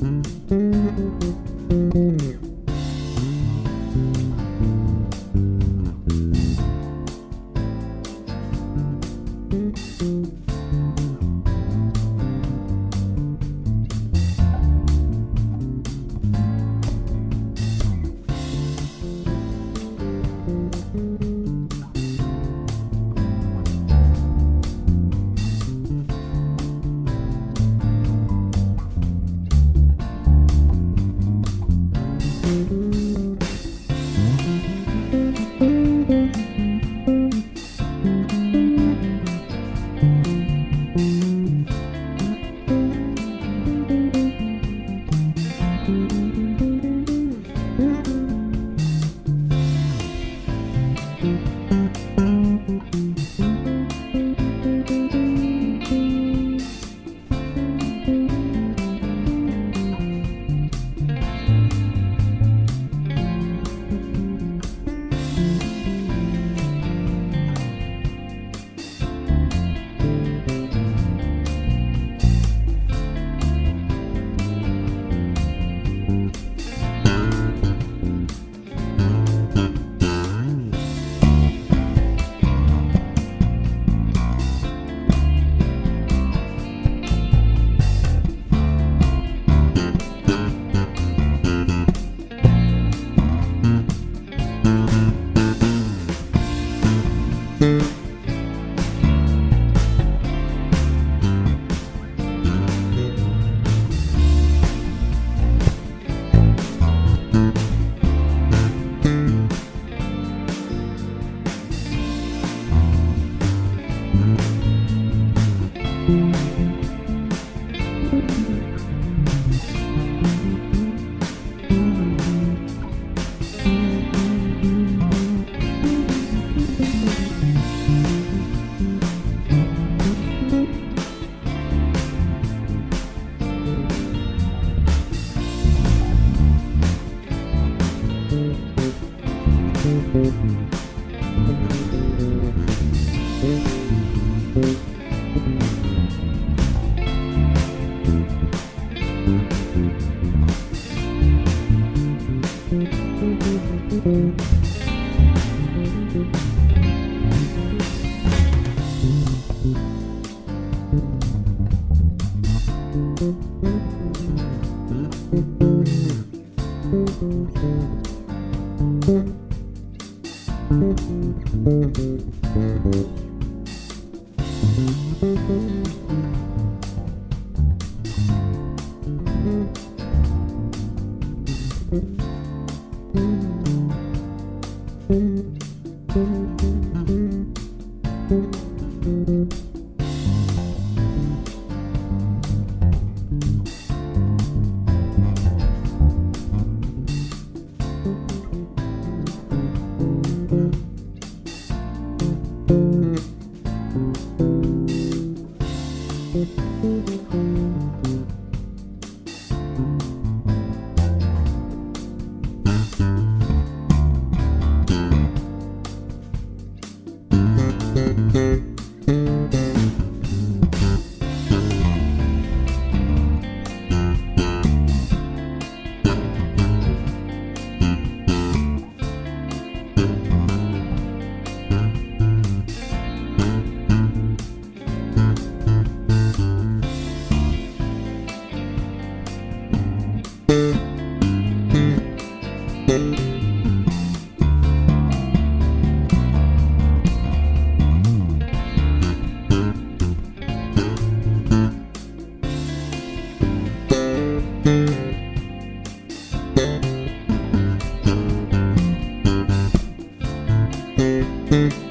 Mm-hmm. Mm-hmm. mm you Mm-hmm.